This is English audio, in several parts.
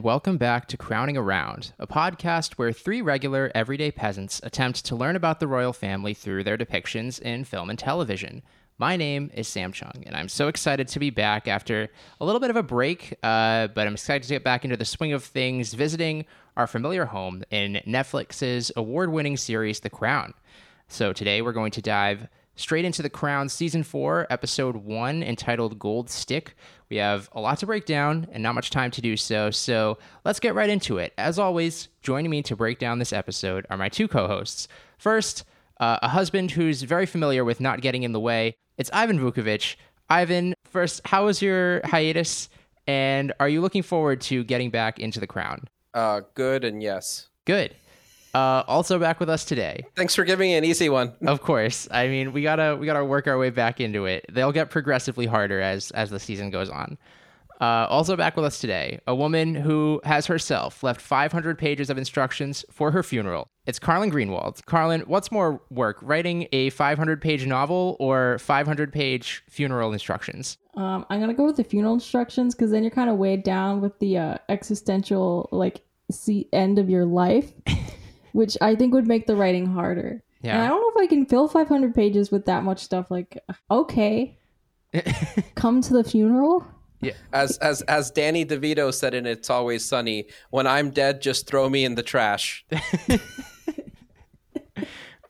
And welcome back to Crowning Around, a podcast where three regular, everyday peasants attempt to learn about the royal family through their depictions in film and television. My name is Sam Chung, and I'm so excited to be back after a little bit of a break, uh, but I'm excited to get back into the swing of things, visiting our familiar home in Netflix's award winning series, The Crown. So today we're going to dive straight into The Crown Season 4, Episode 1, entitled Gold Stick. We have a lot to break down and not much time to do so, so let's get right into it. As always, joining me to break down this episode are my two co hosts. First, uh, a husband who's very familiar with not getting in the way. It's Ivan Vukovic. Ivan, first, how was your hiatus? And are you looking forward to getting back into the crown? Uh, good and yes. Good. Uh, also back with us today. Thanks for giving me an easy one. Of course. I mean, we gotta we gotta work our way back into it. They'll get progressively harder as as the season goes on. Uh, also back with us today, a woman who has herself left 500 pages of instructions for her funeral. It's Carlin Greenwald. Carlin, what's more work, writing a 500 page novel or 500 page funeral instructions? Um, I'm gonna go with the funeral instructions because then you're kind of weighed down with the uh, existential like see end of your life, which I think would make the writing harder. Yeah. And I don't know if I can fill 500 pages with that much stuff. Like, okay, come to the funeral. Yeah. As as as Danny DeVito said in It's Always Sunny, when I'm dead, just throw me in the trash.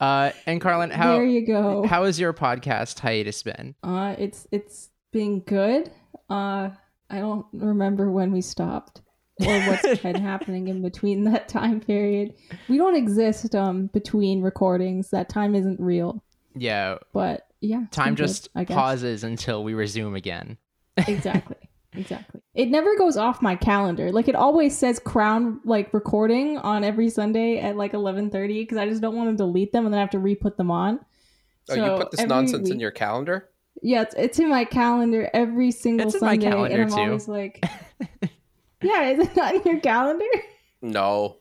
Uh, and Carlin, how there you go. how has your podcast hiatus been? Uh, it's it's been good. Uh, I don't remember when we stopped or what's been happening in between that time period. We don't exist um between recordings. That time isn't real. Yeah, But yeah, time been good, just pauses until we resume again. exactly. Exactly. It never goes off my calendar. Like it always says crown like recording on every Sunday at like 11:30 because I just don't want to delete them and then have to re-put them on. Oh, you put this every nonsense in your calendar? Yeah, it's, it's in my calendar every single It's in my Sunday, calendar, and I'm too. always like, "Yeah, is it not in your calendar?" No.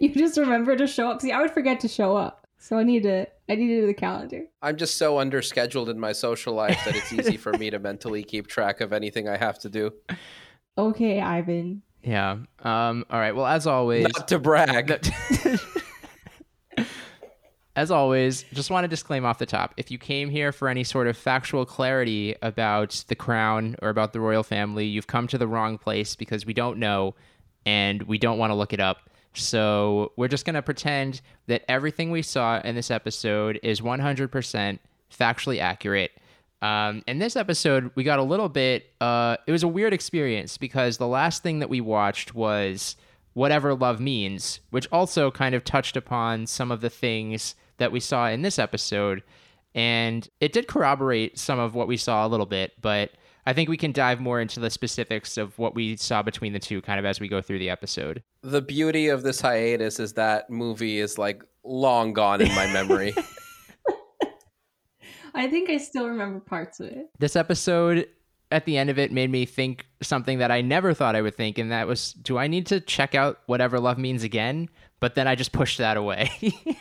you just remember to show up. See, I would forget to show up, so I need to I need to do the calendar. I'm just so underscheduled in my social life that it's easy for me to mentally keep track of anything I have to do. Okay, Ivan. Yeah. Um. All right. Well, as always, Not to brag. as always, just want to disclaim off the top: if you came here for any sort of factual clarity about the crown or about the royal family, you've come to the wrong place because we don't know, and we don't want to look it up. So we're just gonna pretend that everything we saw in this episode is 100% factually accurate. Um, in this episode, we got a little bit. Uh, it was a weird experience because the last thing that we watched was whatever love means, which also kind of touched upon some of the things that we saw in this episode, and it did corroborate some of what we saw a little bit. But I think we can dive more into the specifics of what we saw between the two, kind of as we go through the episode. The beauty of this hiatus is that movie is like long gone in my memory. I think I still remember parts of it. This episode at the end of it made me think something that I never thought I would think, and that was, do I need to check out whatever love means again? But then I just pushed that away.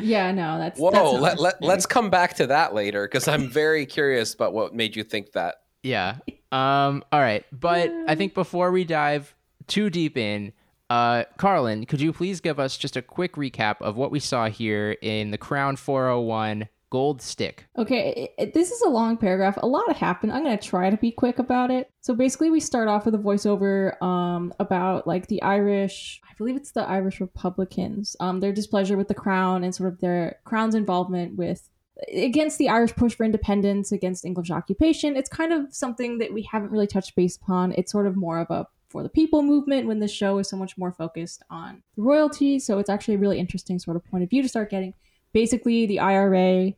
Yeah, no, that's Whoa, That's let, let, let's come back to that later because I'm very curious about what made you think that. yeah. Um. All right, but I think before we dive too deep in, uh, Carlin, could you please give us just a quick recap of what we saw here in the Crown 401 Gold Stick? Okay, it- this is a long paragraph. A lot happened. I'm gonna try to be quick about it. So basically, we start off with a voiceover um, about like the Irish. I believe it's the Irish Republicans. Um, their displeasure with the crown and sort of their crown's involvement with against the Irish push for independence, against English occupation. It's kind of something that we haven't really touched base upon. It's sort of more of a for the people movement when the show is so much more focused on the royalty. So it's actually a really interesting sort of point of view to start getting. Basically, the IRA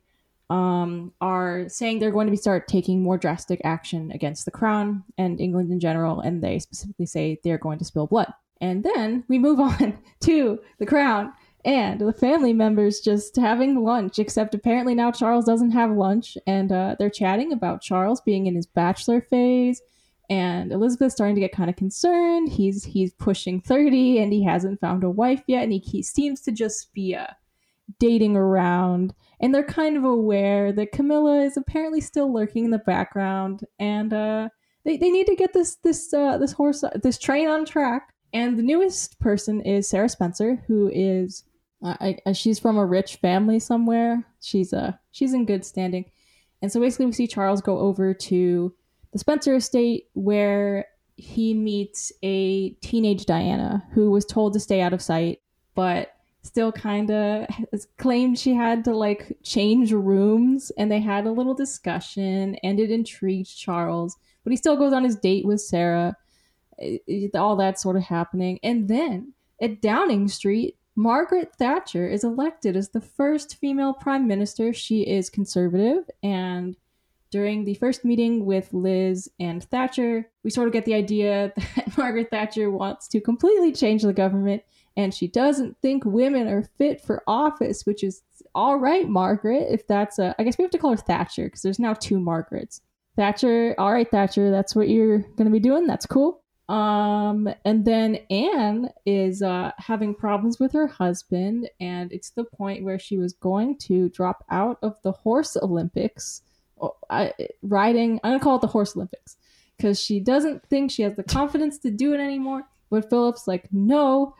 um, are saying they're going to be start taking more drastic action against the crown and England in general, and they specifically say they're going to spill blood. And then we move on to the crown and the family members just having lunch, except apparently now Charles doesn't have lunch, and uh, they're chatting about Charles being in his bachelor phase. And Elizabeth's starting to get kind of concerned. He's he's pushing thirty, and he hasn't found a wife yet, and he, he seems to just be uh, dating around and they're kind of aware that Camilla is apparently still lurking in the background, and uh, they, they need to get this this uh, this horse this train on track. And the newest person is Sarah Spencer, who is uh, I, I, she's from a rich family somewhere. She's uh she's in good standing, and so basically we see Charles go over to the Spencer estate where he meets a teenage Diana who was told to stay out of sight, but still kind of claimed she had to like change rooms and they had a little discussion and it intrigued Charles but he still goes on his date with Sarah all that sort of happening. And then at Downing Street Margaret Thatcher is elected as the first female prime minister. She is conservative and during the first meeting with Liz and Thatcher, we sort of get the idea that Margaret Thatcher wants to completely change the government and she doesn't think women are fit for office, which is all right, Margaret. If that's a, I guess we have to call her Thatcher because there's now two Margarets. Thatcher, all right, Thatcher, that's what you're going to be doing. That's cool. Um, and then Anne is uh, having problems with her husband, and it's the point where she was going to drop out of the horse Olympics riding. I'm gonna call it the horse Olympics because she doesn't think she has the confidence to do it anymore. But Philip's like, no,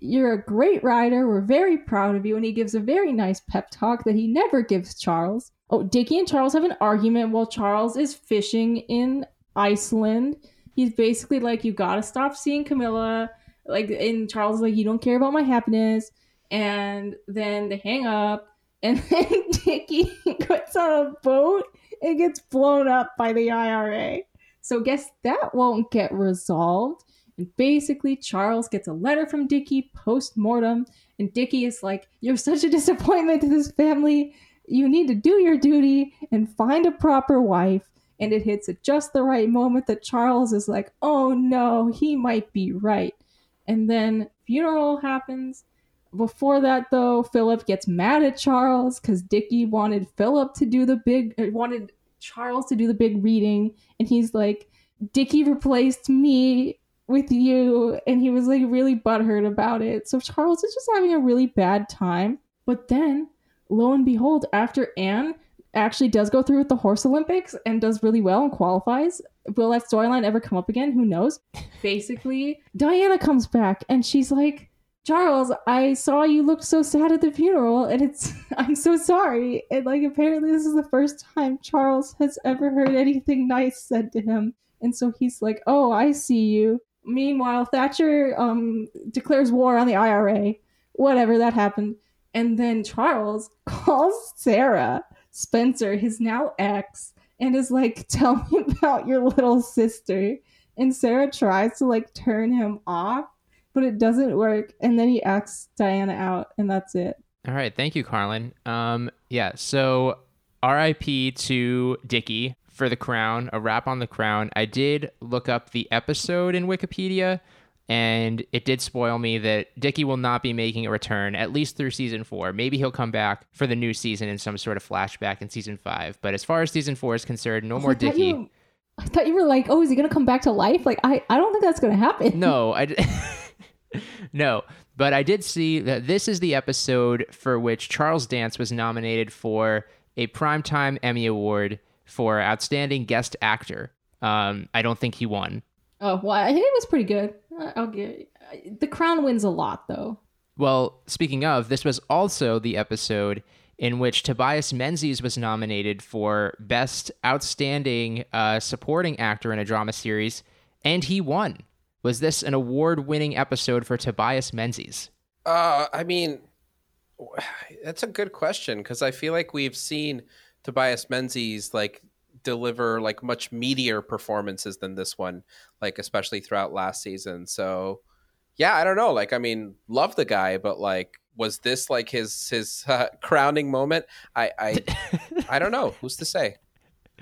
you're a great rider. We're very proud of you. And he gives a very nice pep talk that he never gives Charles. Oh, Dickie and Charles have an argument while Charles is fishing in Iceland. He's basically like, you gotta stop seeing Camilla. Like, and Charles is like, you don't care about my happiness. And then they hang up. And then Dickie gets on a boat and gets blown up by the IRA. So guess that won't get resolved. And basically, Charles gets a letter from Dickie post mortem, and Dickie is like, You're such a disappointment to this family. You need to do your duty and find a proper wife. And it hits at just the right moment that Charles is like, Oh no, he might be right. And then funeral happens. Before that, though, Philip gets mad at Charles because Dickie wanted Philip to do the big, uh, wanted Charles to do the big reading, and he's like, Dickie replaced me with you, and he was like really butthurt about it. So Charles is just having a really bad time. But then, lo and behold, after Anne actually does go through with the horse Olympics and does really well and qualifies, will that storyline ever come up again? Who knows? Basically, Diana comes back and she's like, Charles, I saw you looked so sad at the funeral, and it's I'm so sorry. And like apparently this is the first time Charles has ever heard anything nice said to him. And so he's like, Oh, I see you. Meanwhile, Thatcher um declares war on the IRA. Whatever that happened. And then Charles calls Sarah Spencer, his now ex, and is like, Tell me about your little sister. And Sarah tries to like turn him off but it doesn't work. And then he asks Diana out, and that's it. All right, thank you, Carlin. Um, yeah, so R.I.P. to Dickie for the Crown, a wrap on the Crown. I did look up the episode in Wikipedia, and it did spoil me that Dickie will not be making a return at least through season four. Maybe he'll come back for the new season in some sort of flashback in season five. But as far as season four is concerned, no more Dickie. You, I thought you were like, oh, is he gonna come back to life? Like, I, I don't think that's gonna happen. No, I. no, but I did see that this is the episode for which Charles Dance was nominated for a Primetime Emmy Award for Outstanding Guest Actor. Um, I don't think he won. Oh, well, I think it was pretty good. I'll give The Crown wins a lot, though. Well, speaking of, this was also the episode in which Tobias Menzies was nominated for Best Outstanding uh, Supporting Actor in a Drama Series, and he won. Was this an award-winning episode for Tobias Menzies? Uh, I mean, that's a good question because I feel like we've seen Tobias Menzies like deliver like much meatier performances than this one, like especially throughout last season. So, yeah, I don't know. Like, I mean, love the guy, but like, was this like his his uh, crowning moment? I I I don't know. Who's to say?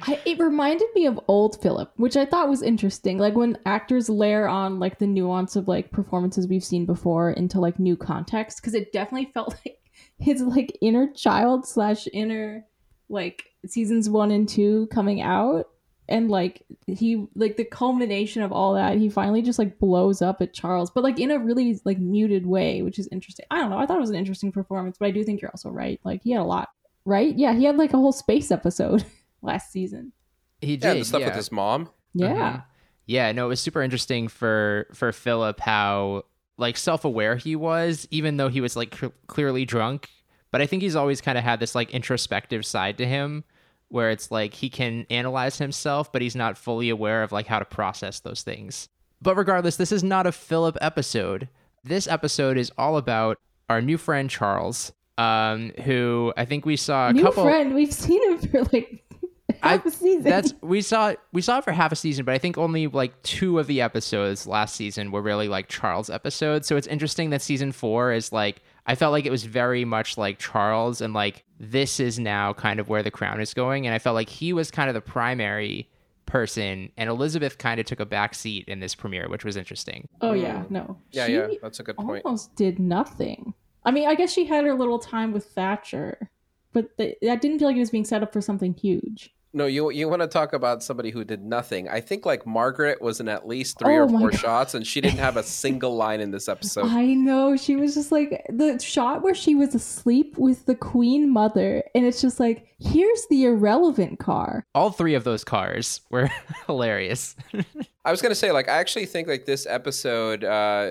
I, it reminded me of old Philip, which I thought was interesting. Like when actors layer on like the nuance of like performances we've seen before into like new context, because it definitely felt like his like inner child slash inner like seasons one and two coming out, and like he like the culmination of all that, he finally just like blows up at Charles, but like in a really like muted way, which is interesting. I don't know. I thought it was an interesting performance, but I do think you're also right. Like he had a lot, right? Yeah, he had like a whole space episode. last season. He did. Yeah, the stuff yeah. with his mom. Yeah. Mhm. Yeah, no, it was super interesting for for Philip how like self-aware he was even though he was like cl- clearly drunk, but I think he's always kind of had this like introspective side to him where it's like he can analyze himself but he's not fully aware of like how to process those things. But regardless, this is not a Philip episode. This episode is all about our new friend Charles, um, who I think we saw a New couple friend, we've seen him for like half a season. that's we saw we saw it for half a season, but I think only like two of the episodes last season were really like Charles episodes. So it's interesting that season four is like I felt like it was very much like Charles and like this is now kind of where the crown is going. And I felt like he was kind of the primary person and Elizabeth kind of took a back seat in this premiere, which was interesting. oh mm. yeah, no. Yeah, She yeah, that's a good point. Almost did nothing. I mean, I guess she had her little time with Thatcher, but th- that didn't feel like it was being set up for something huge. No, you you want to talk about somebody who did nothing. I think like Margaret was in at least three Oh or four God. shots, and she didn't have a single line in this episode. I know she was just like the shot where she was asleep with the Queen Mother, and it's just like here's the irrelevant car. All three of those cars were hilarious. I was gonna say, like, I actually think like this episode, uh,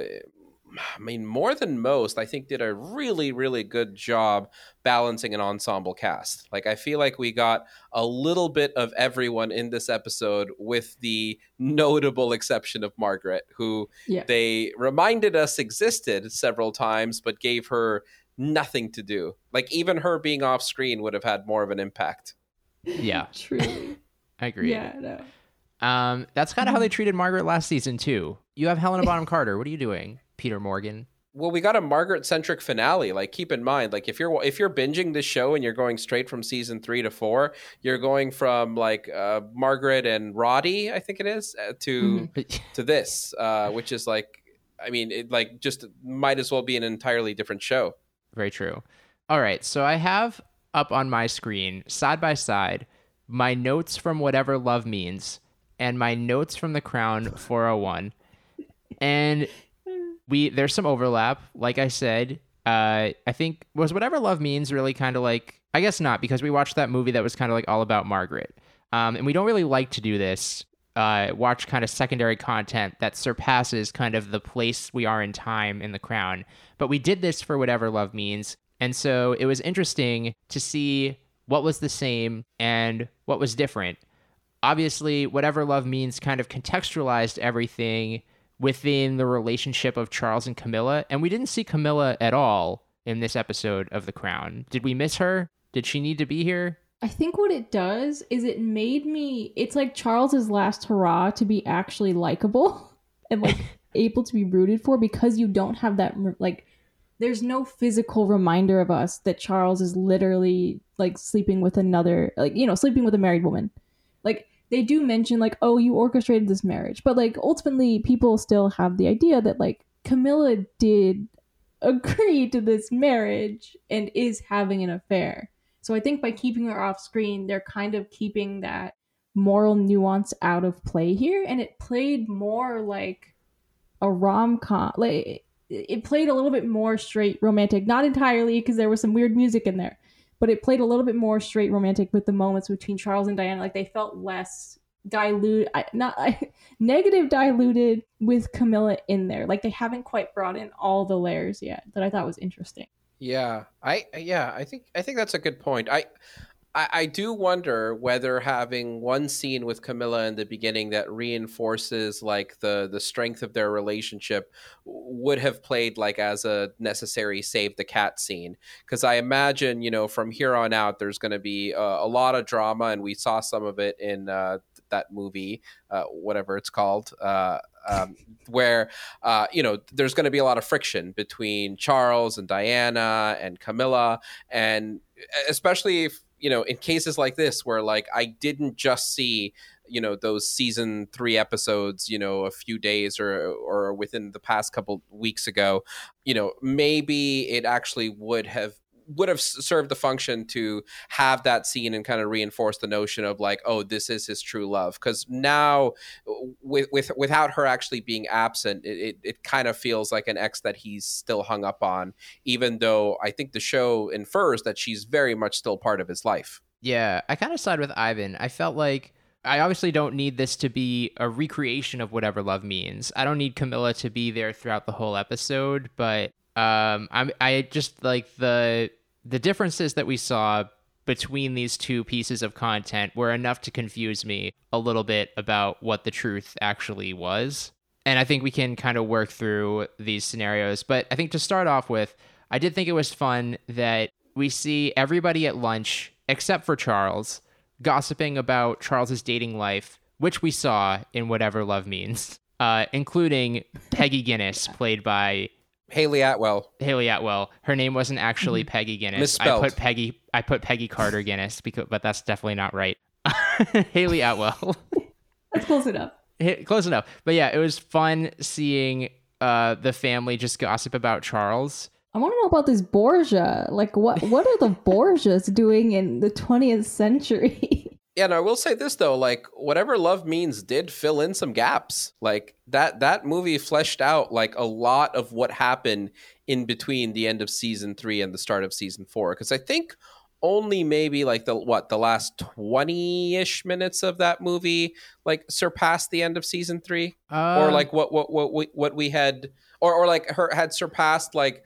I mean, more than most, I think did a really, really good job balancing an ensemble cast. Like, I feel like we got a little bit of everyone in this episode, with the notable exception of Margaret, who Yeah. they reminded us existed several times, but gave her nothing to do. Like, even her being off screen would have had more of an impact. yeah, Truly. I agree. yeah, no. Um, that's kind of how they treated Margaret last season too. You have Helena Bonham Carter. What are you doing, Peter Morgan? Well, we got a Margaret centric finale. Like, keep in mind, like if you're if you're binging this show and you're going straight from season three to four, you're going from like uh, Margaret and Roddy, I think it is, uh, to to this, uh, which is like, I mean, it like just might as well be an entirely different show. Very true. All right, so I have up on my screen side by side my notes from whatever love means and my notes from the Crown 401, and we there's some overlap. Like I said, uh, I think was whatever love means really kind of like I guess not because we watched that movie that was kind of like all about Margaret, um, and we don't really like to do this. Uh, watch kind of secondary content that surpasses kind of the place we are in time in the crown. But we did this for whatever love means. And so it was interesting to see what was the same and what was different. Obviously, whatever love means kind of contextualized everything within the relationship of Charles and Camilla. And we didn't see Camilla at all in this episode of The Crown. Did we miss her? Did she need to be here? I think what it does is it made me. It's like Charles's last hurrah to be actually likable and like able to be rooted for because you don't have that like. There's no physical reminder of us that Charles is literally like sleeping with another, like you know, sleeping with a married woman. Like they do mention like, oh, you orchestrated this marriage, but like ultimately, people still have the idea that like Camilla did agree to this marriage and is having an affair. So I think by keeping her off screen, they're kind of keeping that moral nuance out of play here, and it played more like a rom com. Like it played a little bit more straight romantic, not entirely because there was some weird music in there, but it played a little bit more straight romantic with the moments between Charles and Diana. Like they felt less dilute, not negative diluted with Camilla in there. Like they haven't quite brought in all the layers yet that I thought was interesting. Yeah, I yeah, I think I think that's a good point. I, I I do wonder whether having one scene with Camilla in the beginning that reinforces like the the strength of their relationship would have played like as a necessary save the cat scene because I imagine you know from here on out there's going to be a, a lot of drama and we saw some of it in uh, that movie uh, whatever it's called. Uh, um, where uh, you know there's going to be a lot of friction between Charles and Diana and Camilla, and especially if you know in cases like this where like I didn't just see you know those season three episodes you know a few days or or within the past couple weeks ago you know maybe it actually would have would have served the function to have that scene and kind of reinforce the notion of like oh this is his true love because now with, with without her actually being absent it, it, it kind of feels like an ex that he's still hung up on even though i think the show infers that she's very much still part of his life Yeah, I kind of side with Ivan. I felt like I obviously don't need this to be a recreation of whatever love means. I don't need Camilla to be there throughout the whole episode, but um, I'm I just like the the differences that we saw between these two pieces of content were enough to confuse me a little bit about what the truth actually was. And I think we can kind of work through these scenarios. But I think to start off with, I did think it was fun that we see everybody at lunch, except for Charles, gossiping about Charles's dating life, which we saw in Whatever Love Means, uh, including Peggy Guinness, played by Hayley Atwell. Hayley Atwell. Her name wasn't actually Peggy Guinness. Misspelled. I put Peggy. I put Peggy Carter Guinness because, but that's definitely not right. Hayley Atwell. That's close enough. Close enough. But yeah, it was fun seeing uh, the family just gossip about Charles. I want to know about this Borgia. Like, what what are the Borgias doing in the 20th century? Yeah, and I will say this though, like whatever love means did fill in some gaps. Like that that movie fleshed out like a lot of what happened in between the end of season 3 and the start of season 4 because I think only maybe like the what the last 20ish minutes of that movie like surpassed the end of season 3 Uh, or like what what what we, what we had or or like her had surpassed like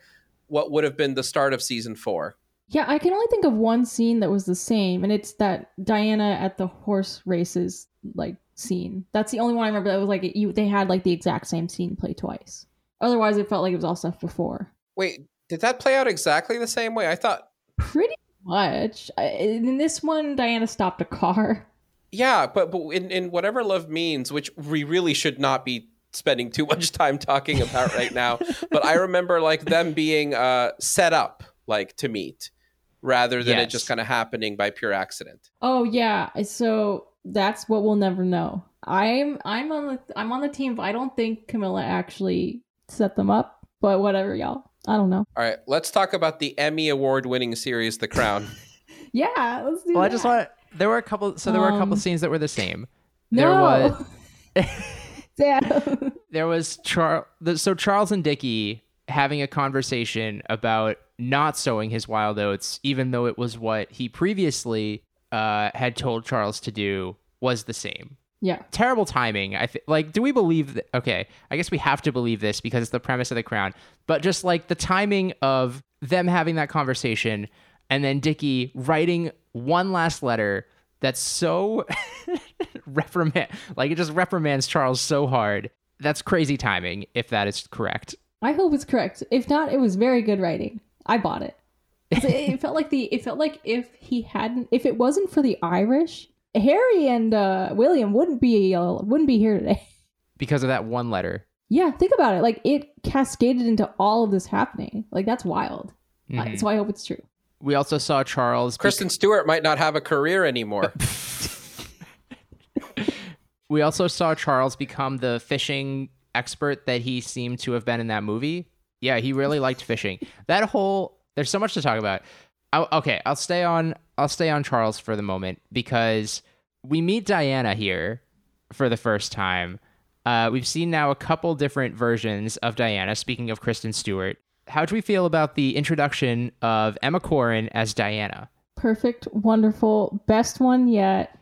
what would have been the start of season 4. Yeah, I can only think of one scene that was the same, and it's that Diana at the horse races like scene. That's the only one I remember that was like you. They had like the exact same scene play twice. Otherwise, it felt like it was all stuff before. Wait, did that play out exactly the same way? I thought Pretty much. In this one, Diana stopped a car. Yeah, but but in, in whatever love means, which we really should not be spending too much time talking about right now. But I remember like them being uh, set up like to meet, rather than it just kind of happening by pure accident. Oh yeah, so that's what we'll never know. I'm I'm on the I'm on the team. But I don't think Camilla actually set them up, but whatever, y'all. I don't know. All right, let's talk about the Emmy award winning series, The Crown. Yeah, let's do well, I just want. There were a couple. So there were a couple Um, scenes that were the same. no. There was. Damn. there was Char. The, so Charles and Dickie having a conversation about not sowing his wild oats, even though it was what he previously uh, had told Charles to do, was the same. yeah. Terrible timing. I th- like. Do we believe that? Okay, I guess we have to believe this because it's the premise of the Crown. But just like the timing of them having that conversation, and then Dickie writing one last letter that's so reprimand like it just reprimands Charles so hard. That's crazy timing if that is correct. I hope it's correct. If not, it was very good writing. I bought it. 'Cause It, it felt like the it felt like if he hadn't if it wasn't for the Irish, Harry and uh, William wouldn't be uh, wouldn't be here today. Because of that one letter. Yeah, think about it. Like it cascaded into all of this happening. Like that's wild. Uh, Mhm. so I hope it's true. We also saw Charles Kristen Stewart might not have a career anymore. We also saw Charles become the fishing expert that he seemed to have been in that movie. Yeah, he really liked fishing. That whole there's so much to talk about. I, okay, I'll stay on I'll stay on Charles for the moment because we meet Diana here for the first time. Uh, we've seen now a couple different versions of Diana. Speaking of Kristen Stewart, how do we feel about the introduction of Emma Corrin as Diana? Perfect, wonderful, best one yet.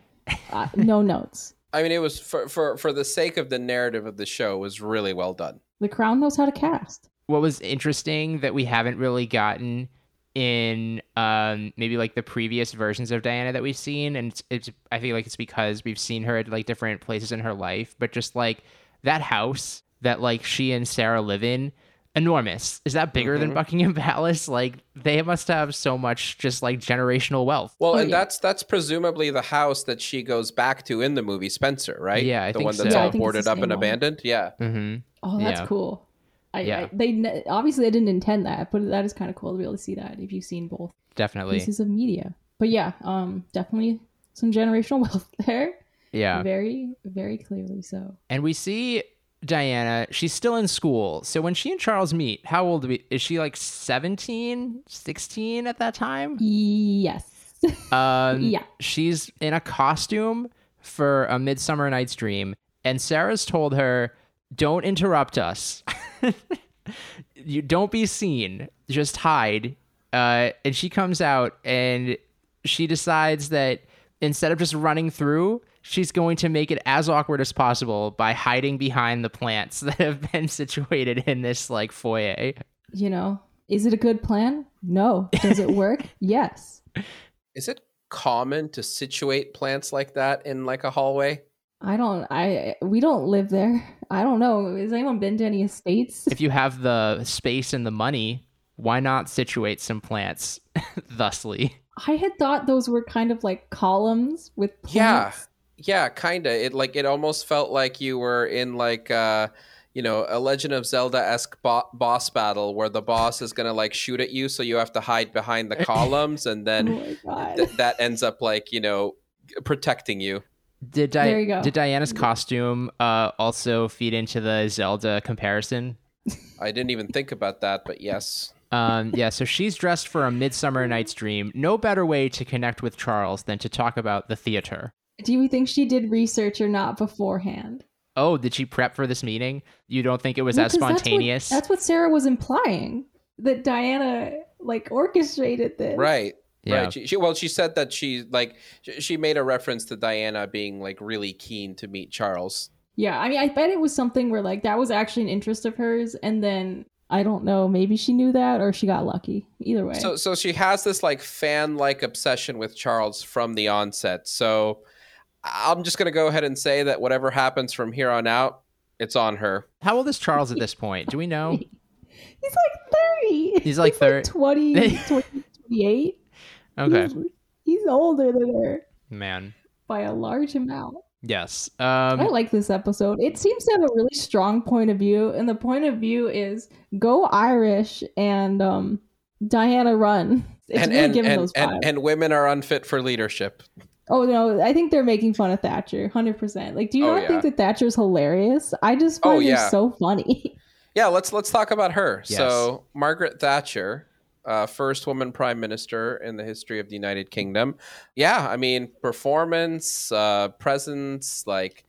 Uh, no notes. I mean, it was for, for for the sake of the narrative of the show it was really well done. The Crown knows how to cast. What was interesting that we haven't really gotten in um maybe like the previous versions of Diana that we've seen and it's, it's I feel like it's because we've seen her at like different places in her life but just like that house that like she and Sarah live in enormous is that bigger than Mhm. Buckingham Palace like they must have so much just like generational wealth Well, Oh, and yeah. that's that's presumably the house that she goes back to in the movie Spencer, right? Yeah, I the think one so. that's Yeah, all think boarded up and one. abandoned. Yeah. mm-hmm. Oh, that's Yeah. cool. I, Yeah. I, they obviously they didn't intend that, but that is kind of cool to be able to see that if you've seen both definitely pieces of media. But yeah, um, definitely some generational wealth there. yeah Very, very clearly so. And we see Diana, she's still in school. So when she and Charles meet, how old we- is she? Like 17, 16 at that time? Yes. Um, Yeah. She's in a costume for a Midsummer Night's Dream. And Sarah's told her, don't interrupt us. you don't be seen. Just hide. Uh, and she comes out and she decides that instead of just running through, she's going to make it as awkward as possible by hiding behind the plants that have been situated in this like foyer. You know, is it a good plan? No. Does it work? yes. Is it common to situate plants like that in like a hallway? I don't I we don't live there. I don't know. Has anyone been to any estates? If you have the space and the money, why not situate some plants thusly? I had thought those were kind of like columns with Yeah. plants. Yeah, yeah, kind of. It like it almost felt like you were in like uh you know, a Legend of Zelda esque bo- boss battle where the boss is gonna like shoot at you, so you have to hide behind the columns, and Oh then my god. th- that ends up like you know protecting you. Did Di- There you go. did Diana's costume uh, also feed into the Zelda comparison? I didn't even think about that, but yes. Um, yeah, so she's dressed for a Midsummer Night's Dream. No better way to connect with Charles than to talk about the theater. Do you think she did research or not beforehand? Oh, did she prep for this meeting? You don't think it was Well, as 'cause that's what- spontaneous? That's what, Sarah was implying. That Diana like orchestrated this. Right. Yeah. Right. She, she, well, she said that she like she, she made a reference to Diana being like really keen to meet Charles. Yeah, I mean, I bet it was something where like that was actually an interest of hers, and then I don't know, maybe she knew that or she got lucky. Either way, So so she has this like fan like obsession with Charles from the onset. So I'm just gonna go ahead and say that whatever happens from here on out, it's on her. How old is Charles at this point? Do we know? he's like thirty. He's like 30. 20, 20, 28. Okay. He's, he's older than her Man. by a large amount. Yes. I Um, like this episode. It seems to have a really strong point of view, and the point of view is go Irish and um Diana run. It's and really and, giving and, those vibes. and women are unfit for leadership. oh no, I think they're making fun of Thatcher, hundred percent. Like, do you Oh, not yeah. think that Thatcher's hilarious? I just find Oh, her so funny. Yeah, let's let's talk about her. Yes. So Margaret Thatcher, uh, first woman prime minister in the history of the United Kingdom. Yeah, I mean performance, uh, presence, like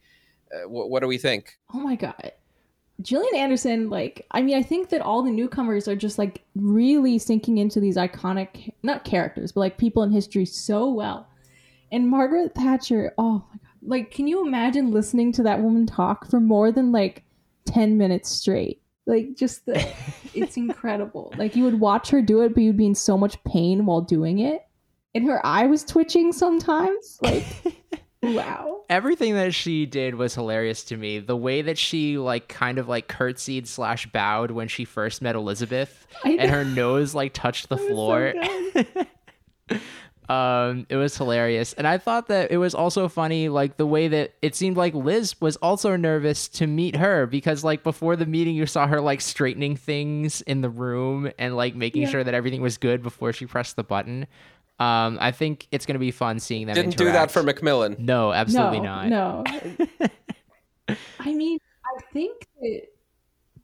uh, wh- what do we think? oh my god. Gillian Anderson, like, I mean, I think that all the newcomers are just like really sinking into these iconic, not characters, but like people in history so well. And Margaret Thatcher, oh my god, like, can you imagine listening to that woman talk for more than like 10 minutes straight? Like, just the, it's incredible. Like, you would watch her do it, but you'd be in so much pain while doing it. And her eye was twitching sometimes. Like, wow. everything that she did was hilarious to me. The way that she like kind of like curtsied slash bowed when she first met Elizabeth, and her nose like touched the so floor. good. um, it was hilarious, and I thought that it was also funny, like the way that it seemed like Liz was also nervous to meet her because, like, before the meeting, you saw her like straightening things in the room and like making Yeah. sure that everything was good before she pressed the button. Um, I think it's gonna be fun seeing them. Didn't do that for Macmillan. No, absolutely no, not. No. I mean, I think that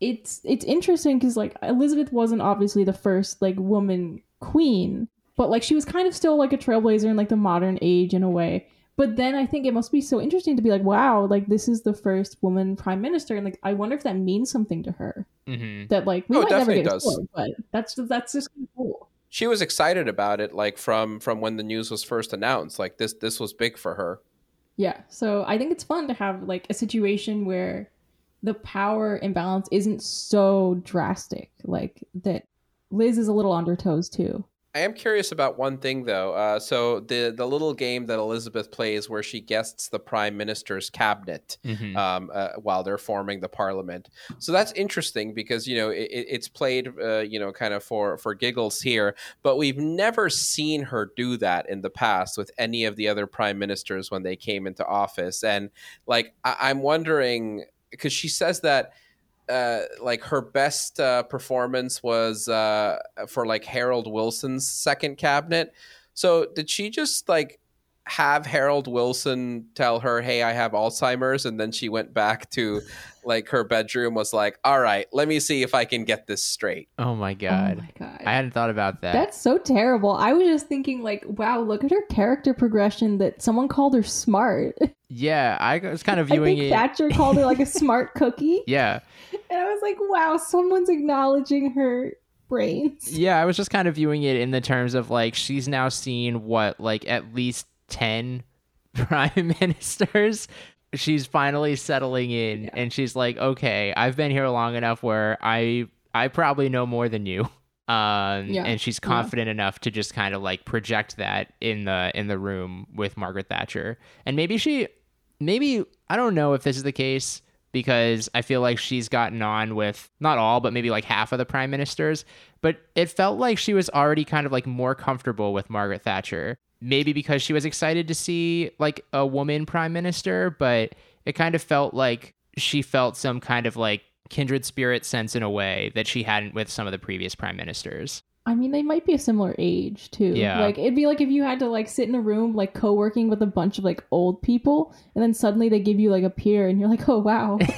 it's it's interesting because like Elizabeth wasn't obviously the first like woman queen, but like she was kind of still like a trailblazer in like the modern age in a way. But then I think it must be so interesting to be like, wow, like this is the first woman prime minister, and like I wonder if that means something to her. hmm That like we Oh, it might never definitely get does. explored, but that's that's just cool. She was excited about it, like from from when the news was first announced. Like this this was big for her. Yeah. So I think it's fun to have like a situation where the power imbalance isn't so drastic. Like that Liz is a little on her toes too. I am curious about one thing though. Uh, so the the little game that Elizabeth plays, where she guests the prime minister's cabinet hmm um, uh, while they're forming the parliament. So that's interesting because you know it- it's played, uh, you know, kind of for for giggles here, but we've never seen her do that in the past with any of the other prime ministers when they came into office. And like I, I'm wondering because she says that uh, like her best uh, performance was uh, for like Harold Wilson's second cabinet. So did she just like have Harold Wilson tell her, "Hey, I have Alzheimer's," and then she went back to like her bedroom, was like, "All right, let me see if I can get this straight." Oh my oh god. Oh my god. I hadn't thought about that. That's so terrible. I was just thinking like, wow, look at her character progression that someone called her smart. yeah, I was kind of viewing I viewing think it. Thatcher called her like a smart cookie. yeah, And I was like, wow, someone's acknowledging her brains. yeah, I was just kind of viewing it in the terms of like she's now seen what like at least ten prime ministers, she's finally settling in Yeah. and she's like, "Okay, I've been here long enough where I I probably know more than you." Um Yeah. and she's Yeah. confident enough to just kind of like project that in the in the room with Margaret Thatcher. And maybe she maybe I don't know if this is the case because I feel like she's gotten on with not all, but maybe like half of the prime ministers. But it felt like she was already kind of like more comfortable with Margaret Thatcher. Maybe because she was excited to see like a woman prime minister, but it kind of felt like she felt some kind of like kindred spirit sense in a way that she hadn't with some of the previous prime ministers. I mean, they might be a similar age too. Yeah. Like it'd be like if you had to like sit in a room like co-working with a bunch of like old people, and then suddenly they give you like a peer, and you're like, oh wow.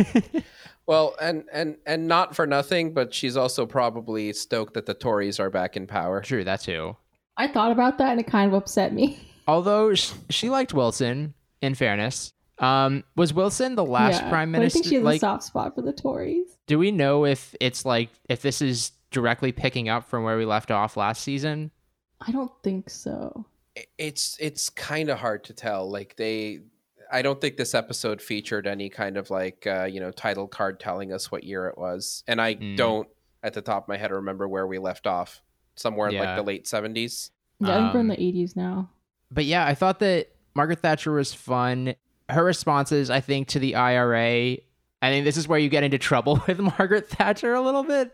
Well, and and and not for nothing, but she's also probably stoked that the Tories are back in power. True, that too. I thought about that, and it kind of upset me. Although sh- she liked Wilson, in fairness. Um, was Wilson the last Yeah, prime but I think minister? she has Like, a soft spot for the Tories. do we know if it's like if this is directly picking up from where we left off last season? I don't think so. It's it's kind of hard to tell. Like they, I don't think this episode featured any kind of like uh, you know title card telling us what year it was, and I Mm. don't at the top of my head remember where we left off. Somewhere in like the late seventies. Yeah, I think we're in Um, the 80s now. But yeah, I thought that Margaret Thatcher was fun. Her responses, I think, to the IRA. I think this is where you get into trouble with Margaret Thatcher a little bit.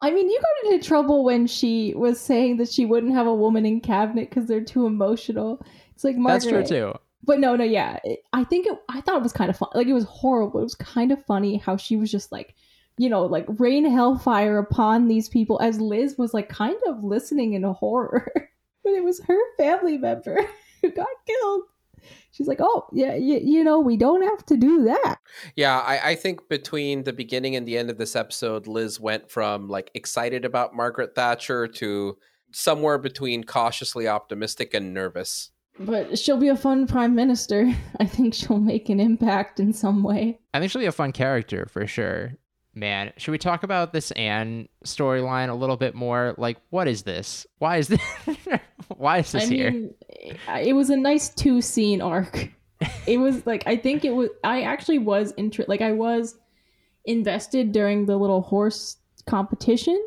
I mean, you got into trouble when she was saying that she wouldn't have a woman in cabinet because they're too emotional. It's like Margaret. That's true too. But no, no, yeah. It- I think it, I thought it was kind of fun. Like it was horrible. It was kind of funny how she was just like, you know, like rain hellfire upon these people as Liz was like kind of listening in horror. but it was her family member who got killed. She's like, oh, yeah, you, you know, we don't have to do that. Yeah, I, I think between the beginning and the end of this episode, Liz went from like excited about Margaret Thatcher to somewhere between cautiously optimistic and nervous. But she'll be a fun prime minister. I think she'll make an impact in some way. I think she'll be a fun character for sure. Man, should we talk about this Anne storyline a little bit more? Like, what is this? Why is this? Why is this I here? mean, it was a nice two scene arc. It was like I think it was. I actually was inter like I was invested during the little horse competition,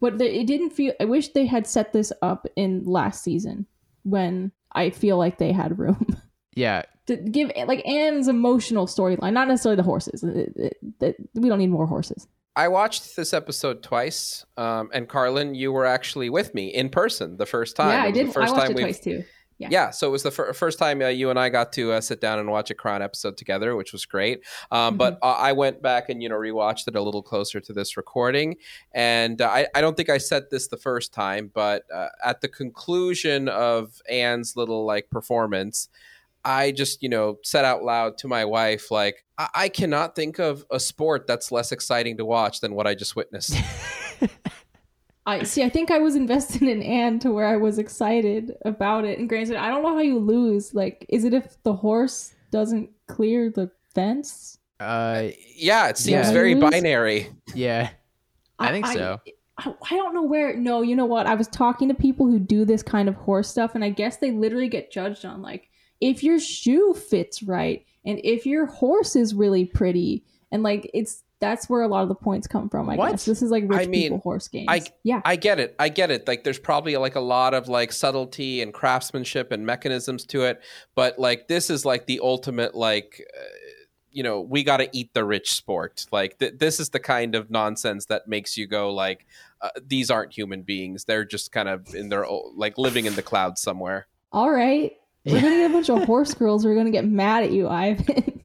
but the, it didn't feel. I wish they had set this up in last season when I feel like they had room yeah, to give like Anne's emotional storyline, not necessarily the horses. It- it- it- we don't need more horses. I watched this episode twice, um, and Carlin, you were actually with me in person the first time. yeah, I was the did. I watched time it twice too. Yeah. Yeah, so it was the fir- first time uh, you and I got to uh, sit down and watch a Crown episode together, which was great. Um, But uh, I went back and you know rewatched it a little closer to this recording, and uh, I, I don't think I said this the first time, but uh, at the conclusion of Anne's little like performance, I just you know said out loud to my wife like I, I cannot think of a sport that's less exciting to watch than what I just witnessed. I see. I think I was invested in Anne to where I was excited about it. And granted, I don't know how you lose. Like, is it if the horse doesn't clear the fence? uh, yeah, it seems Yeah. very binary. yeah. I think so. I, I don't know where. No, you know what? I was talking to people who do this kind of horse stuff, and I guess they literally get judged on like if your shoe fits right and if your horse is really pretty, and like it's that's where a lot of the points come from. I What? guess this is like rich I mean, people horse games. I- yeah. I get it. I get it. Like there's probably like a lot of like subtlety and craftsmanship and mechanisms to it, but like this is like the ultimate like uh, you know, we got to eat the rich sport. Like th- this is the kind of nonsense that makes you go like uh, these aren't human beings. They're just kind of in their like living in the clouds somewhere. All right. We're gonna get a bunch of horse girls. We're gonna get mad at you, Ivan.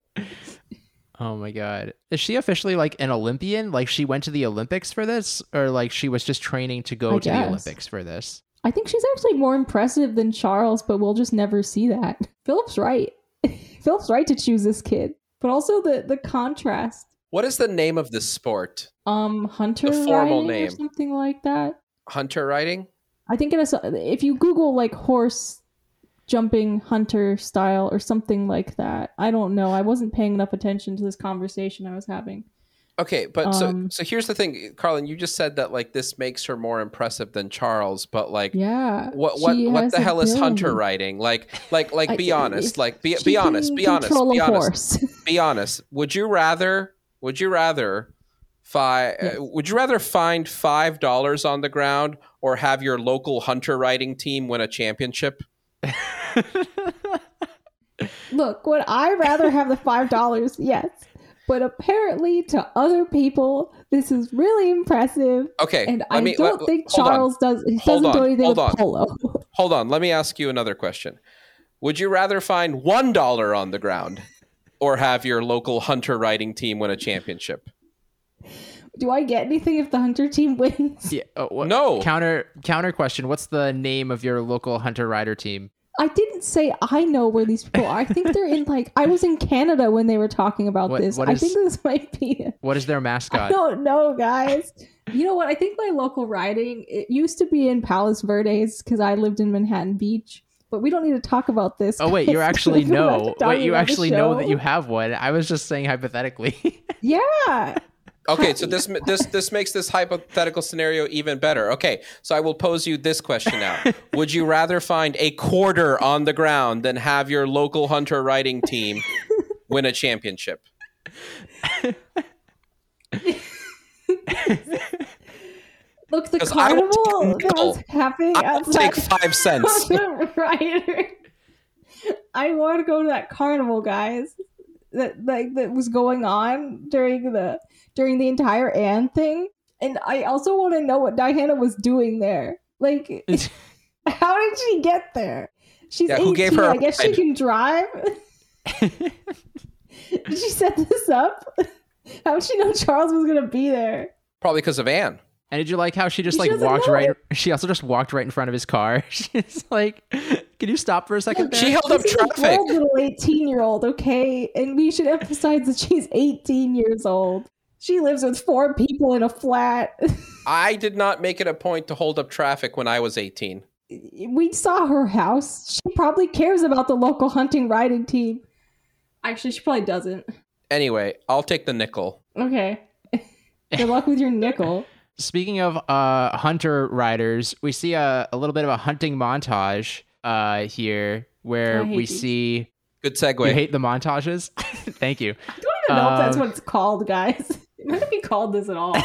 Oh my god. Is she officially like an Olympian? Like she went to the Olympics for this? Or like she was just training to go I to the. Olympics for this? I think she's actually more impressive than Charles, but we'll just never see that. Philip's right. Philip's right to choose this kid, but also the the contrast. What is the name of this sport? Um, Hunter The formal riding or name. something like that. Hunter riding? I think it is. If you Google like horse jumping hunter style or something like that, I don't know. I wasn't paying enough attention to this conversation I was having. Okay, but so Um, so here's the thing, Carlin. You just said that like this makes her more impressive than Charles, but like Yeah. what what what the hell is. Hunter writing? Like like like I- be honest. Like be be honest. Be honest. Be a honest. horse. Be honest. Would you rather? Would you rather? Fi- Yes. uh, would you rather find five dollars on the ground or have your local hunter riding team win a championship? Look, would I rather have the five dollars? Yes. But apparently to other people, this is really impressive. Okay, And I me, don't let- think hold on. Charles does he Hold doesn't do on, anything hold with on. polo. Hold on, let me ask you another question. Would you rather find one dollar on the ground or have your local hunter riding team win a championship? Do I get anything if the hunter team wins? Yeah. oh, what- No. Counter counter question. What's the name of your local hunter rider team? I didn't say I know where these people are. I think they're in like I was in Canada when they were talking about What- this. what I is- think this might be What is their mascot? I don't know, guys. You know what? I think my local riding it used to be in Palos Verdes because I lived in Manhattan Beach. But we don't need to talk about this. Oh wait, you actually We're about to know. Wait, you actually know that you have one. I was just saying hypothetically. Yeah. Okay, so this this this makes this hypothetical scenario even better. Okay, so I will pose you this question now: Would you rather find a quarter on the ground than have your local hunter riding team win a championship? Look, the I carnival that was happening I'll outside take five cents. I want to go to that carnival, guys. That like that was going on during the during the entire Anne thing, and I also want to know what Diana was doing there. Like, how did she get there? She's Yeah, 18. who gave her a I guess she can drive. did she set this up? How did she know Charles was gonna be there? Probably because of Anne. And did you like how she just She like walked know right? it. She also just walked right in front of his car. She's like, "Can you stop for a second?" She there?" held up a traffic. bold little 18 year old, okay? And we should emphasize that she's 18 years old. She lives with four people in a flat. I did not make it a point to hold up traffic when I was 18. we saw her house. She probably cares about the local hunting riding team. Actually, she probably doesn't. Anyway, I'll take the nickel. Okay. Good luck with your nickel. Speaking of uh, hunter riders, we see a, a little bit of a hunting montage uh, here where we these. see. Good You segue. hate the montages? Thank you. I don't even know if that's Um, what it's called, guys. It might not be called this at all.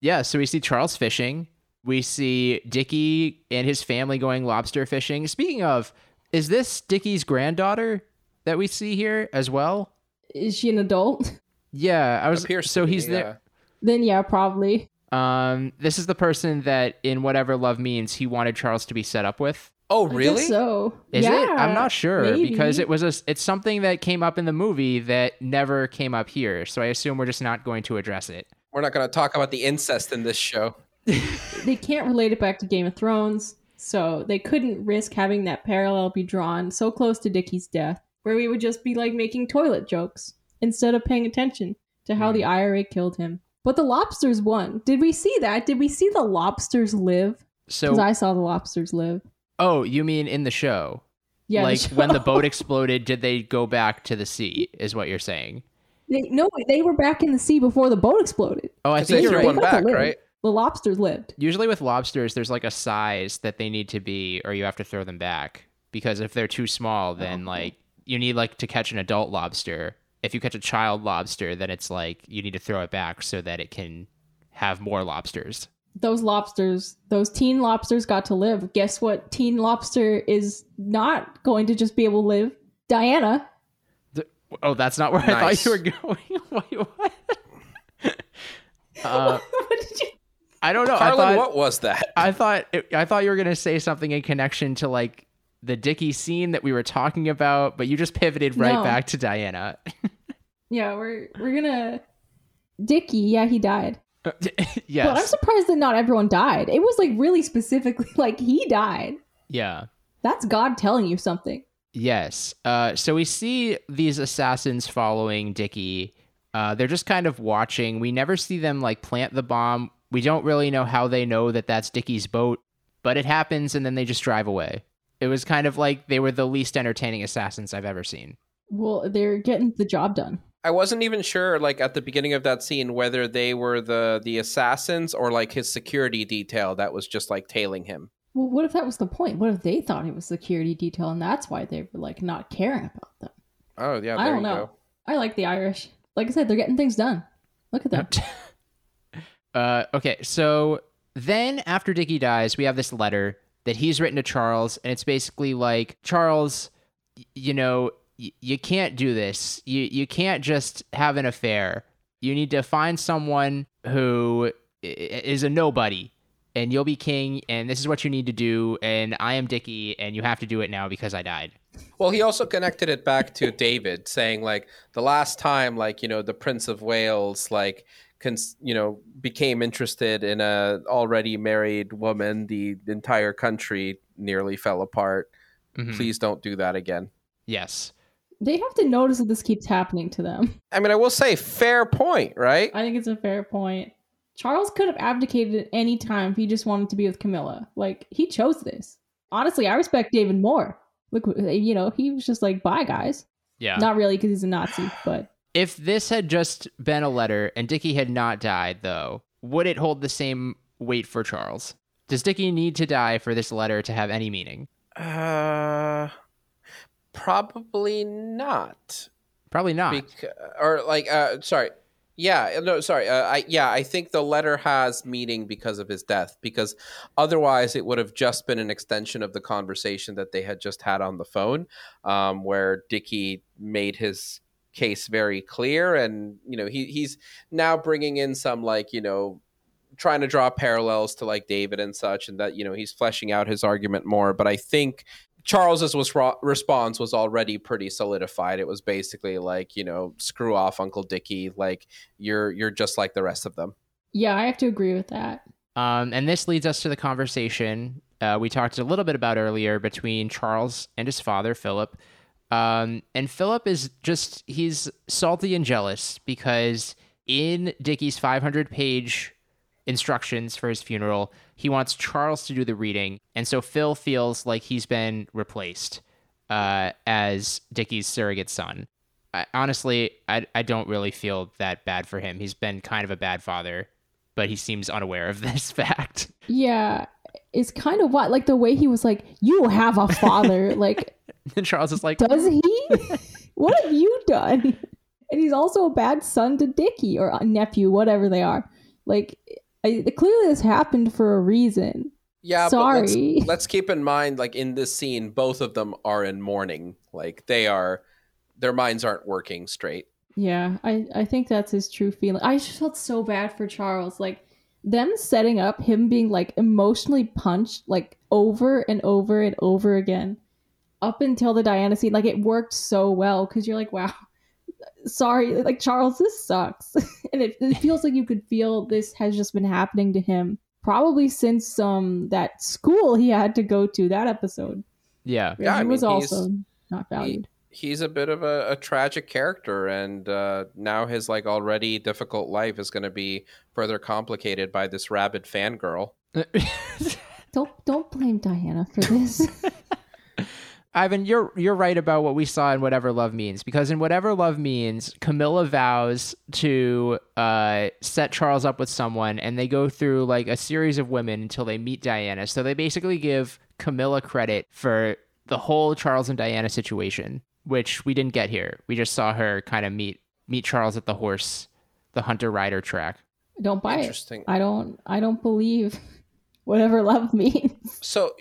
yeah, so we see Charles fishing. We see Dickie and his family going lobster fishing. Speaking of, is this Dickie's granddaughter that we see here as well? Is she an adult? Yeah, I was. Appears so to be, he's there. Then yeah, probably. Um, this is the person that in whatever love means he wanted Charles to be set up with. Oh, I guess really? so. Is yeah, it? I'm not sure because it was a. It's something that came up in the movie that never came up here. So I assume we're just not going to address it. We're not going to talk about the incest in this show. they can't relate it back to Game of Thrones, so they couldn't risk having that parallel be drawn so close to Dickie's death, where we would just be like making toilet jokes instead of paying attention to how Hmm. the IRA killed him. But the lobsters won. Did we see that? Did we see the lobsters live? So, Because I saw the lobsters live. oh, you mean in the show? Yeah, the like show- when the boat exploded, did they go back to the sea? Is what you're saying? They, no, they were back in the sea before the boat exploded. Oh, I think they you're right. one They got to back, right? The lobsters lived. Usually with lobsters, there's like a size that they need to be, or you have to throw them back. Because if they're too small, then Oh. like you need like to catch an adult lobster. If you catch a child lobster, then it's like you need to throw it back so that it can have more lobsters. those lobsters, those teen lobsters got to live. Guess what? Teen lobster is not going to just be able to live. Diana. Oh, that's not where I thought you were going. Wait, what? uh, what did you? I don't know. Carlin, I thought what was that? I thought I thought you were gonna say something in connection to like the Dickie scene that we were talking about, but you just pivoted right No. back to Diana. Yeah, we're we're gonna. Dickie, yeah, he died. yes. But I'm surprised that not everyone died. It was like really specifically like he died. yeah. That's God telling you something. Yes. Uh, so we see these assassins following Dickie. Uh, they're just kind of watching. We never see them like plant the bomb. We don't really know how they know that that's Dickie's boat, but it happens and then they just drive away. It was kind of like they were the least entertaining assassins I've ever seen. Well, they're getting the job done. I wasn't even sure, like at the beginning of that scene, whether they were the the assassins or like his security detail that was just like tailing him. Well, what if that was the point? What if they thought it was security detail and that's why they were like not caring about them? Oh yeah, I don't you know. go. I like the Irish. Like I said, they're getting things done. Look at them. Uh, okay, so then after Dickie dies, we have this letter that he's written to Charles, and it's basically like Charles, you know, y- you can't do this. You you can't just have an affair. You need to find someone who is a nobody, and you'll be king. And this is what you need to do. And I am Dickie, and you have to do it now because I died. Well, he also connected it back to David, saying like the last time, like you know, the Prince of Wales, like, cons- you know, became interested in a already married woman, the entire country nearly fell apart. Mhm. Please don't do that again. Yes. They have to notice that this keeps happening to them. I mean, I will say, fair point, right? I think it's a fair point. Charles could have abdicated at any time if he just wanted to be with Camilla. Like he chose this. Honestly, I respect David more. Look, you know, he was just like, "Bye, guys." Yeah. Not really, because he's a Nazi, but If this had just been a letter and Dickie had not died, though, would it hold the same weight for Charles? Does Dickie need to die for this letter to have any meaning? Uh, probably not. Probably not. Bec- or like, uh, sorry. Yeah, no, sorry. Uh, I yeah, I think the letter has meaning because of his death. Because otherwise, it would have just been an extension of the conversation that they had just had on the phone, um, where Dickie made his case very clear, and you know he he's now bringing in some like you know trying to draw parallels to like David and such, and that you know he's fleshing out his argument more. But I think Charles's was response was already pretty solidified. It was basically like you know screw off Uncle Dickie, like you're you're just like the rest of them. yeah, I have to agree with that. Um, and this leads us to the conversation uh, we talked a little bit about earlier between Charles and his father, Philip. Um, and Philip is just, he's salty and jealous because in Dickie's 500 page instructions for his funeral, he wants Charles to do the reading. And so Phil feels like he's been replaced uh, as Dickie's surrogate son. I, honestly, I, I don't really feel that bad for him. He's been kind of a bad father, but he seems unaware of this fact. Yeah, it's kind of what like the way he was like, "You have a father." like, And Charles is like, does he? what have you done? And he's also a bad son to Dickie or a nephew, whatever they are. Like, I, clearly this happened for a reason. Yeah, but Sorry. let's, let's keep in mind, like in this scene, both of them are in mourning. Like they are, their minds aren't working straight. Yeah, I, I think that's his true feeling. I just felt so bad for Charles. Like them setting up him being like emotionally punched like over and over and over again up until the Diana scene. Like it worked so well because you're like, wow, sorry, like Charles, this sucks. and it, it feels like you could feel this has just been happening to him probably since um that school he had to go to that episode. yeah. Yeah, he I was mean, also not valued. He's a bit of a, a tragic character, and uh, now his like already difficult life is going to be further complicated by this rabid fangirl. don't don't blame Diana for this. Ivan, you're you're right about what we saw in Whatever Love Means because in Whatever Love Means, Camilla vows to uh, set Charles up with someone, and they go through like a series of women until they meet Diana. So they basically give Camilla credit for the whole Charles and Diana situation, which we didn't get here. We just saw her kind of meet meet Charles at the horse, the hunter rider track. don't buy it. Interesting. I don't I don't believe whatever love means. So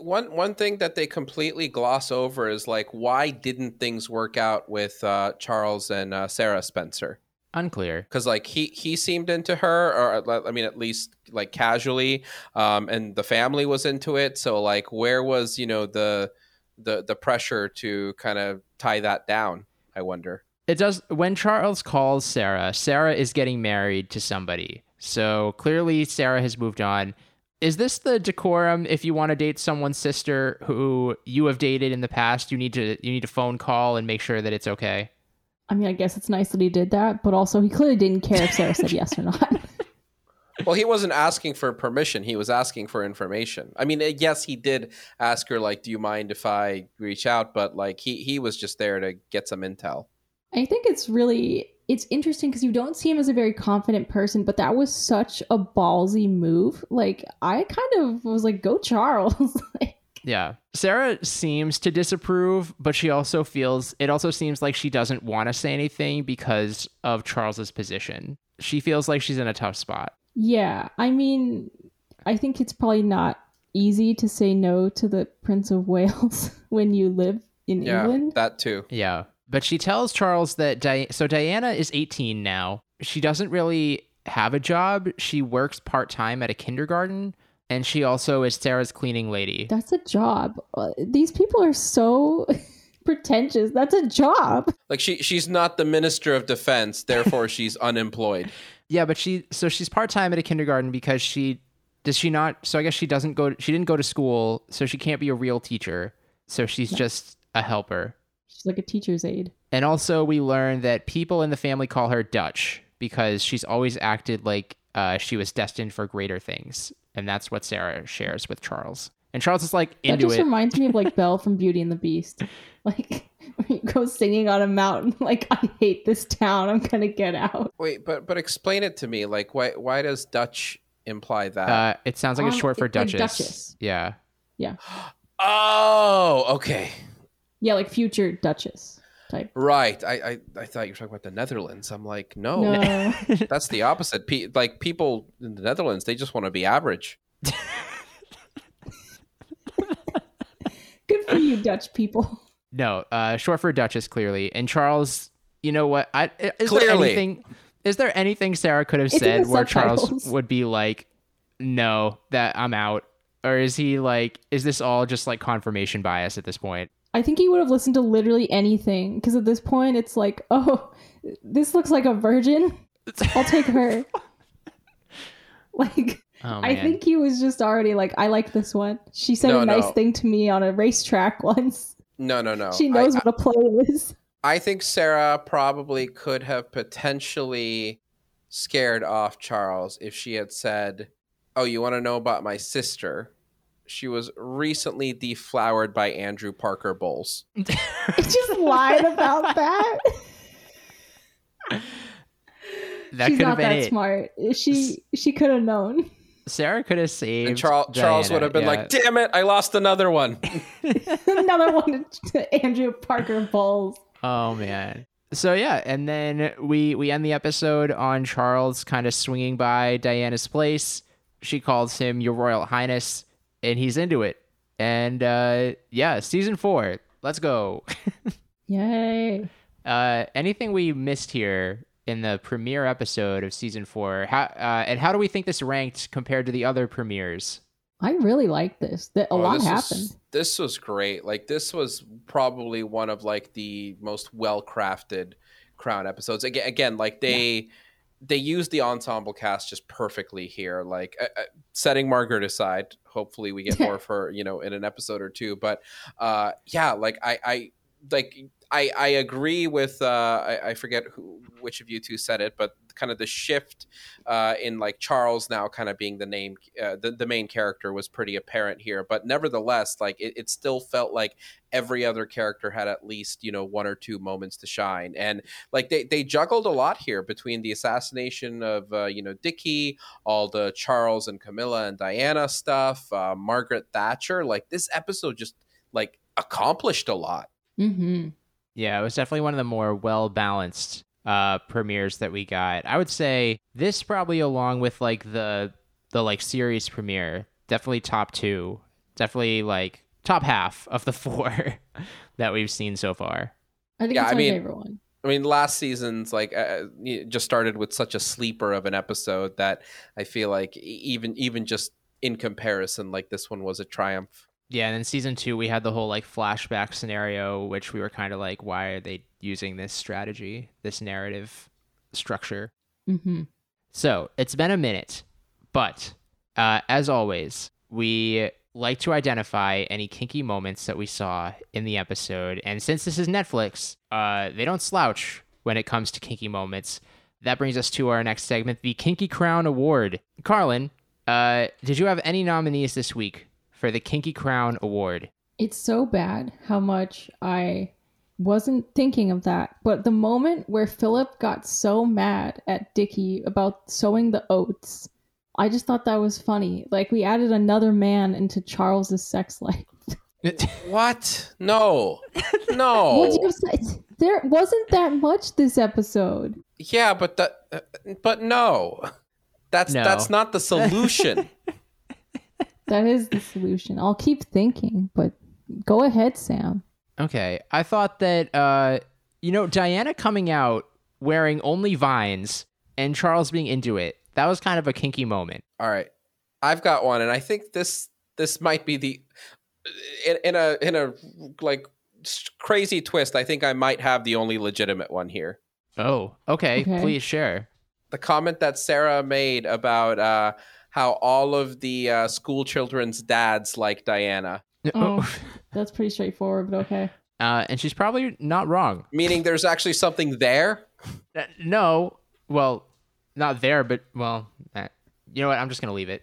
one one thing that they completely gloss over is like why didn't things work out with uh, Charles and uh, Sarah Spencer? Unclear. Because like he he seemed into her, or uh, I mean at least like casually, um, and the family was into it. So like where was you know the the the pressure to kind of tie that down? I wonder. It does when Charles calls Sarah, Sarah is getting married to somebody. So clearly Sarah has moved on. Is this the decorum if you want to date someone's sister who you have dated in the past, you need to you need to phone call and make sure that it's okay? I mean, I guess it's nice that he did that, but also he clearly didn't care if Sarah said yes or not. Well, he wasn't asking for permission. He was asking for information. I mean, eh, yes, he did ask her like, "Do you mind if I reach out?" But like, he he was just there to get some intel. I think it's really it's interesting because you don't see him as a very confident person, but that was such a ballsy move. Like I kind of was like, "Go Charles!" like, Yeah. Sarah seems to disapprove, but she also feels it also seems like she doesn't want to say anything because of Charles's position. She feels like she's in a tough spot. Yeah. I mean, I think it's probably not easy to say no to the Prince of Wales when you live in Yeah, England. that too. Yeah. But she tells Charles that Di- so Diana is 18 now. She doesn't really have a job. She works part-time at a kindergarten and she also is Sarah's cleaning lady. That's a job. Uh, These people are so pretentious. That's a job. Like she she's not the minister of defense, therefore she's unemployed. Yeah, but she so she's part-time at a kindergarten because she does she not so I guess she doesn't go she didn't go to school, so she can't be a real teacher. So she's just a helper. She's like a teacher's aide. And also, we learn that people in the family call her Dutch because she's always acted like uh, she was destined for greater things. And that's what Sarah shares with Charles. And Charles is like That just it. reminds me of like Belle from Beauty and the Beast. Like when you go singing on a mountain, like I hate this town. I'm gonna get out. Wait, but but explain it to me. Like why why does Dutch imply that? uh, it sounds like it's Um, short for it's like Duchess. Duchess. Yeah. oh, okay. Yeah, like future Duchess type. Right. I, I I thought you were talking about the Netherlands. I'm like, no, No, that's the opposite. Pe- like people in the Netherlands, they just want to be average. For you, Dutch people. No, uh, short for Duchess, clearly. And Charles, you know what? I, is there Clearly. anything? Is there anything Sarah could have It's said the where Charles would be like, "No, that I'm out," or is he like, is this all just like confirmation bias at this point? I think he would have listened to literally anything because at this point it's like, oh, this looks like a virgin. I'll take her. like, Oh, I think he was just already like, I like this one. She said No, a nice no. thing to me on a racetrack once. No, no, no. she knows I, what a play is. I think Sarah probably could have potentially scared off Charles if she had said, "Oh, you want to know about my sister? She was recently deflowered by Andrew Parker Bowles." just lied about that. that She's not been that it. smart. She she could have known. Sarah could have saved. And Charles Charles would have been yeah. like, "Damn it, I lost another one." Another one to Andrew Parker Bowles. "Oh man." So yeah, and then we we end the episode on Charles kind of swinging by Diana's place. She calls him Your Royal Highness, and he's into it. And uh, yeah, season four. Let's go. Yay. uh, anything we missed here in the premiere episode of season four? How uh, and how do we think this ranked compared to the other premieres? I really like this. That a Oh, lot this happened. Was, this was great. Like this was probably one of like the most well crafted Crown episodes. Again, again, like they they used the ensemble cast just perfectly here. Like uh, uh, setting Margaret aside, hopefully we get more of her, you know, in an episode or two. But uh, yeah, like I I like. I, I agree with uh, I, I forget who which of you two said it, but kind of the shift uh, in like Charles now kind of being the name uh, the, the main character was pretty apparent here but nevertheless like it, it still felt like every other character had at least you know one or two moments to shine. And like they, they juggled a lot here between the assassination of uh, you know Dickie all the Charles and Camilla and Diana stuff uh, Margaret Thatcher. Like this episode just like accomplished a lot. Mm-hmm. Yeah, it was definitely one of the more well balanced uh premieres that we got. I would say this probably along with like the the like series premiere, definitely top 2. Definitely like top half of the four that we've seen so far. I think Yeah, it's I my mean- favorite one. I mean, last season's like uh, just started with such a sleeper of an episode that I feel like even even just in comparison, like this one was a triumph. Yeah, and then season 2 we had the whole like flashback scenario which we were kind of like why are they using this strategy, this narrative structure? Mm-hmm. So it's been a minute, but uh, as always, we like to identify any kinky moments that we saw in the episode. And since this is Netflix, uh, they don't slouch when it comes to kinky moments. That brings us to our next segment, the Kinky Crown Award. Carlin, uh, did you have any nominees this week for the Kinky Crown Award? It's so bad how much I wasn't thinking of that. But the moment where Philip got so mad at Dickie about sowing the oats, I just thought that was funny. Like we added another man into Charles's sex life. What? No. No. What do you say? There wasn't that much this episode. Yeah, but that uh, but no. That's No. that's not the solution. That is the solution. I'll keep thinking, but go ahead, Sam. Okay, I thought that uh, you know Diana coming out wearing only vines and Charles being into it. That was kind of a kinky moment. All right. I've got one and I think this this might be the in, in a in a like crazy twist, I think I might have the only legitimate one here. Oh, okay. Okay. Please share. The comment that Sarah made about uh how all of the uh, school children's dads like Diana, Oh. That's pretty straightforward, but okay. Uh, and she's probably not wrong. meaning there's actually something there. Uh, no, well, not there, but well, uh, you know what? I'm just gonna leave it.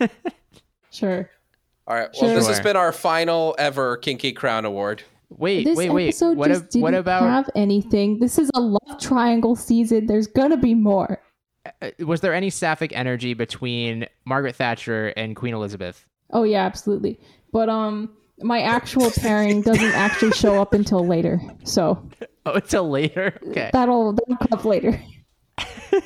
Sure. All right. Well, this has been our final ever Kinky Crown Award. wait, this wait, wait. episode What, just ab- didn't what about? have anything. This is a love triangle season. There's gonna be more. Uh, was there any sapphic energy between Margaret Thatcher and Queen Elizabeth? Oh yeah, absolutely. But um, my actual pairing doesn't actually show up until later, so Oh, until later. Okay. that'll that'll come up later.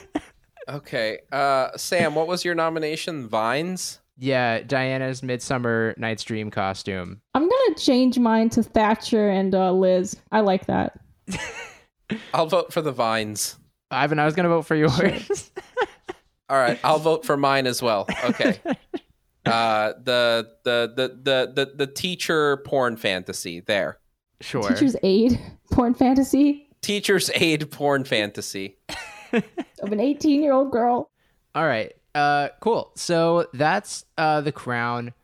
Okay. Uh, Sam, what was your nomination? Vines. Yeah, Diana's Midsummer Night's Dream costume. I'm gonna change mine to Thatcher and uh, Liz. I like that. I'll vote for the vines. Ivan, I was gonna vote for yours. All right, I'll vote for mine as well. Okay. Uh, the, the the the the the teacher porn fantasy there. sure. Teacher's aide porn fantasy Teacher's aide porn fantasy. of an 18 year old girl. All right. Uh, cool. So that's uh the Crown,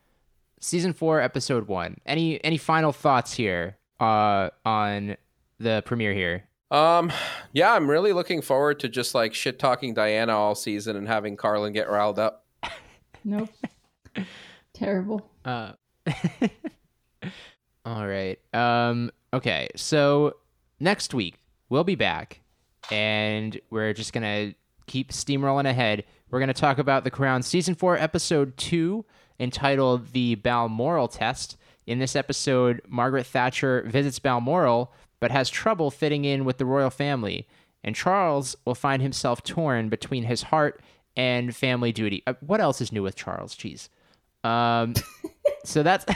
season four, episode one. Any any final thoughts here? Uh, on the premiere here. Um, yeah, I'm really looking forward to just like shit talking Diana all season and having Carlin get riled up. Nope. Terrible. Uh. all right. Um. Okay. So next week we'll be back, and we're just gonna keep steamrolling ahead. We're gonna talk about the Crown season four, episode two, entitled "The Balmoral Test." In this episode, Margaret Thatcher visits Balmoral, but has trouble fitting in with the royal family, and Charles will find himself torn between his heart and family duty. Uh, what else is new with Charles? Jeez. Um, so that's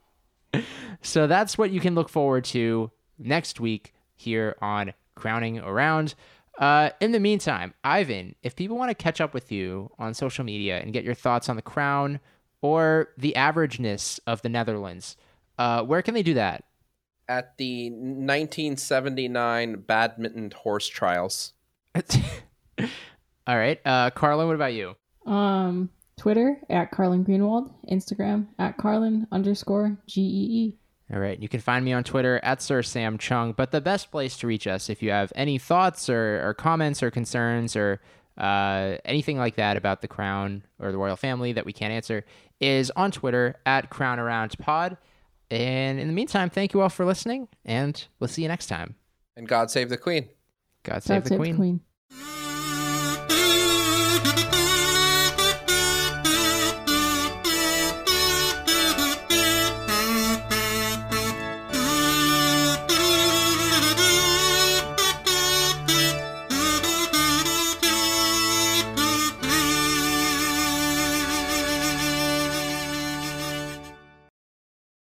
so that's what you can look forward to next week here on Crowning Around. Uh, in the meantime, Ivan, if people want to catch up with you on social media and get your thoughts on the crown or the averageness of the Netherlands, uh, where can they do that? At the 1979 badminton horse trials. All right, uh, Carlin, what about you? Um, Twitter at Carlin Greenwald, Instagram at Carlin underscore G E E. All right. You can find me on Twitter at Sir Sam Chung. But the best place to reach us if you have any thoughts or, or comments or concerns or uh, anything like that about the crown or the royal family that we can't answer is on Twitter at Crown Around Pod. And in the meantime, thank you all for listening, and we'll see you next time. And God save the Queen. God save God the Queen. the Queen.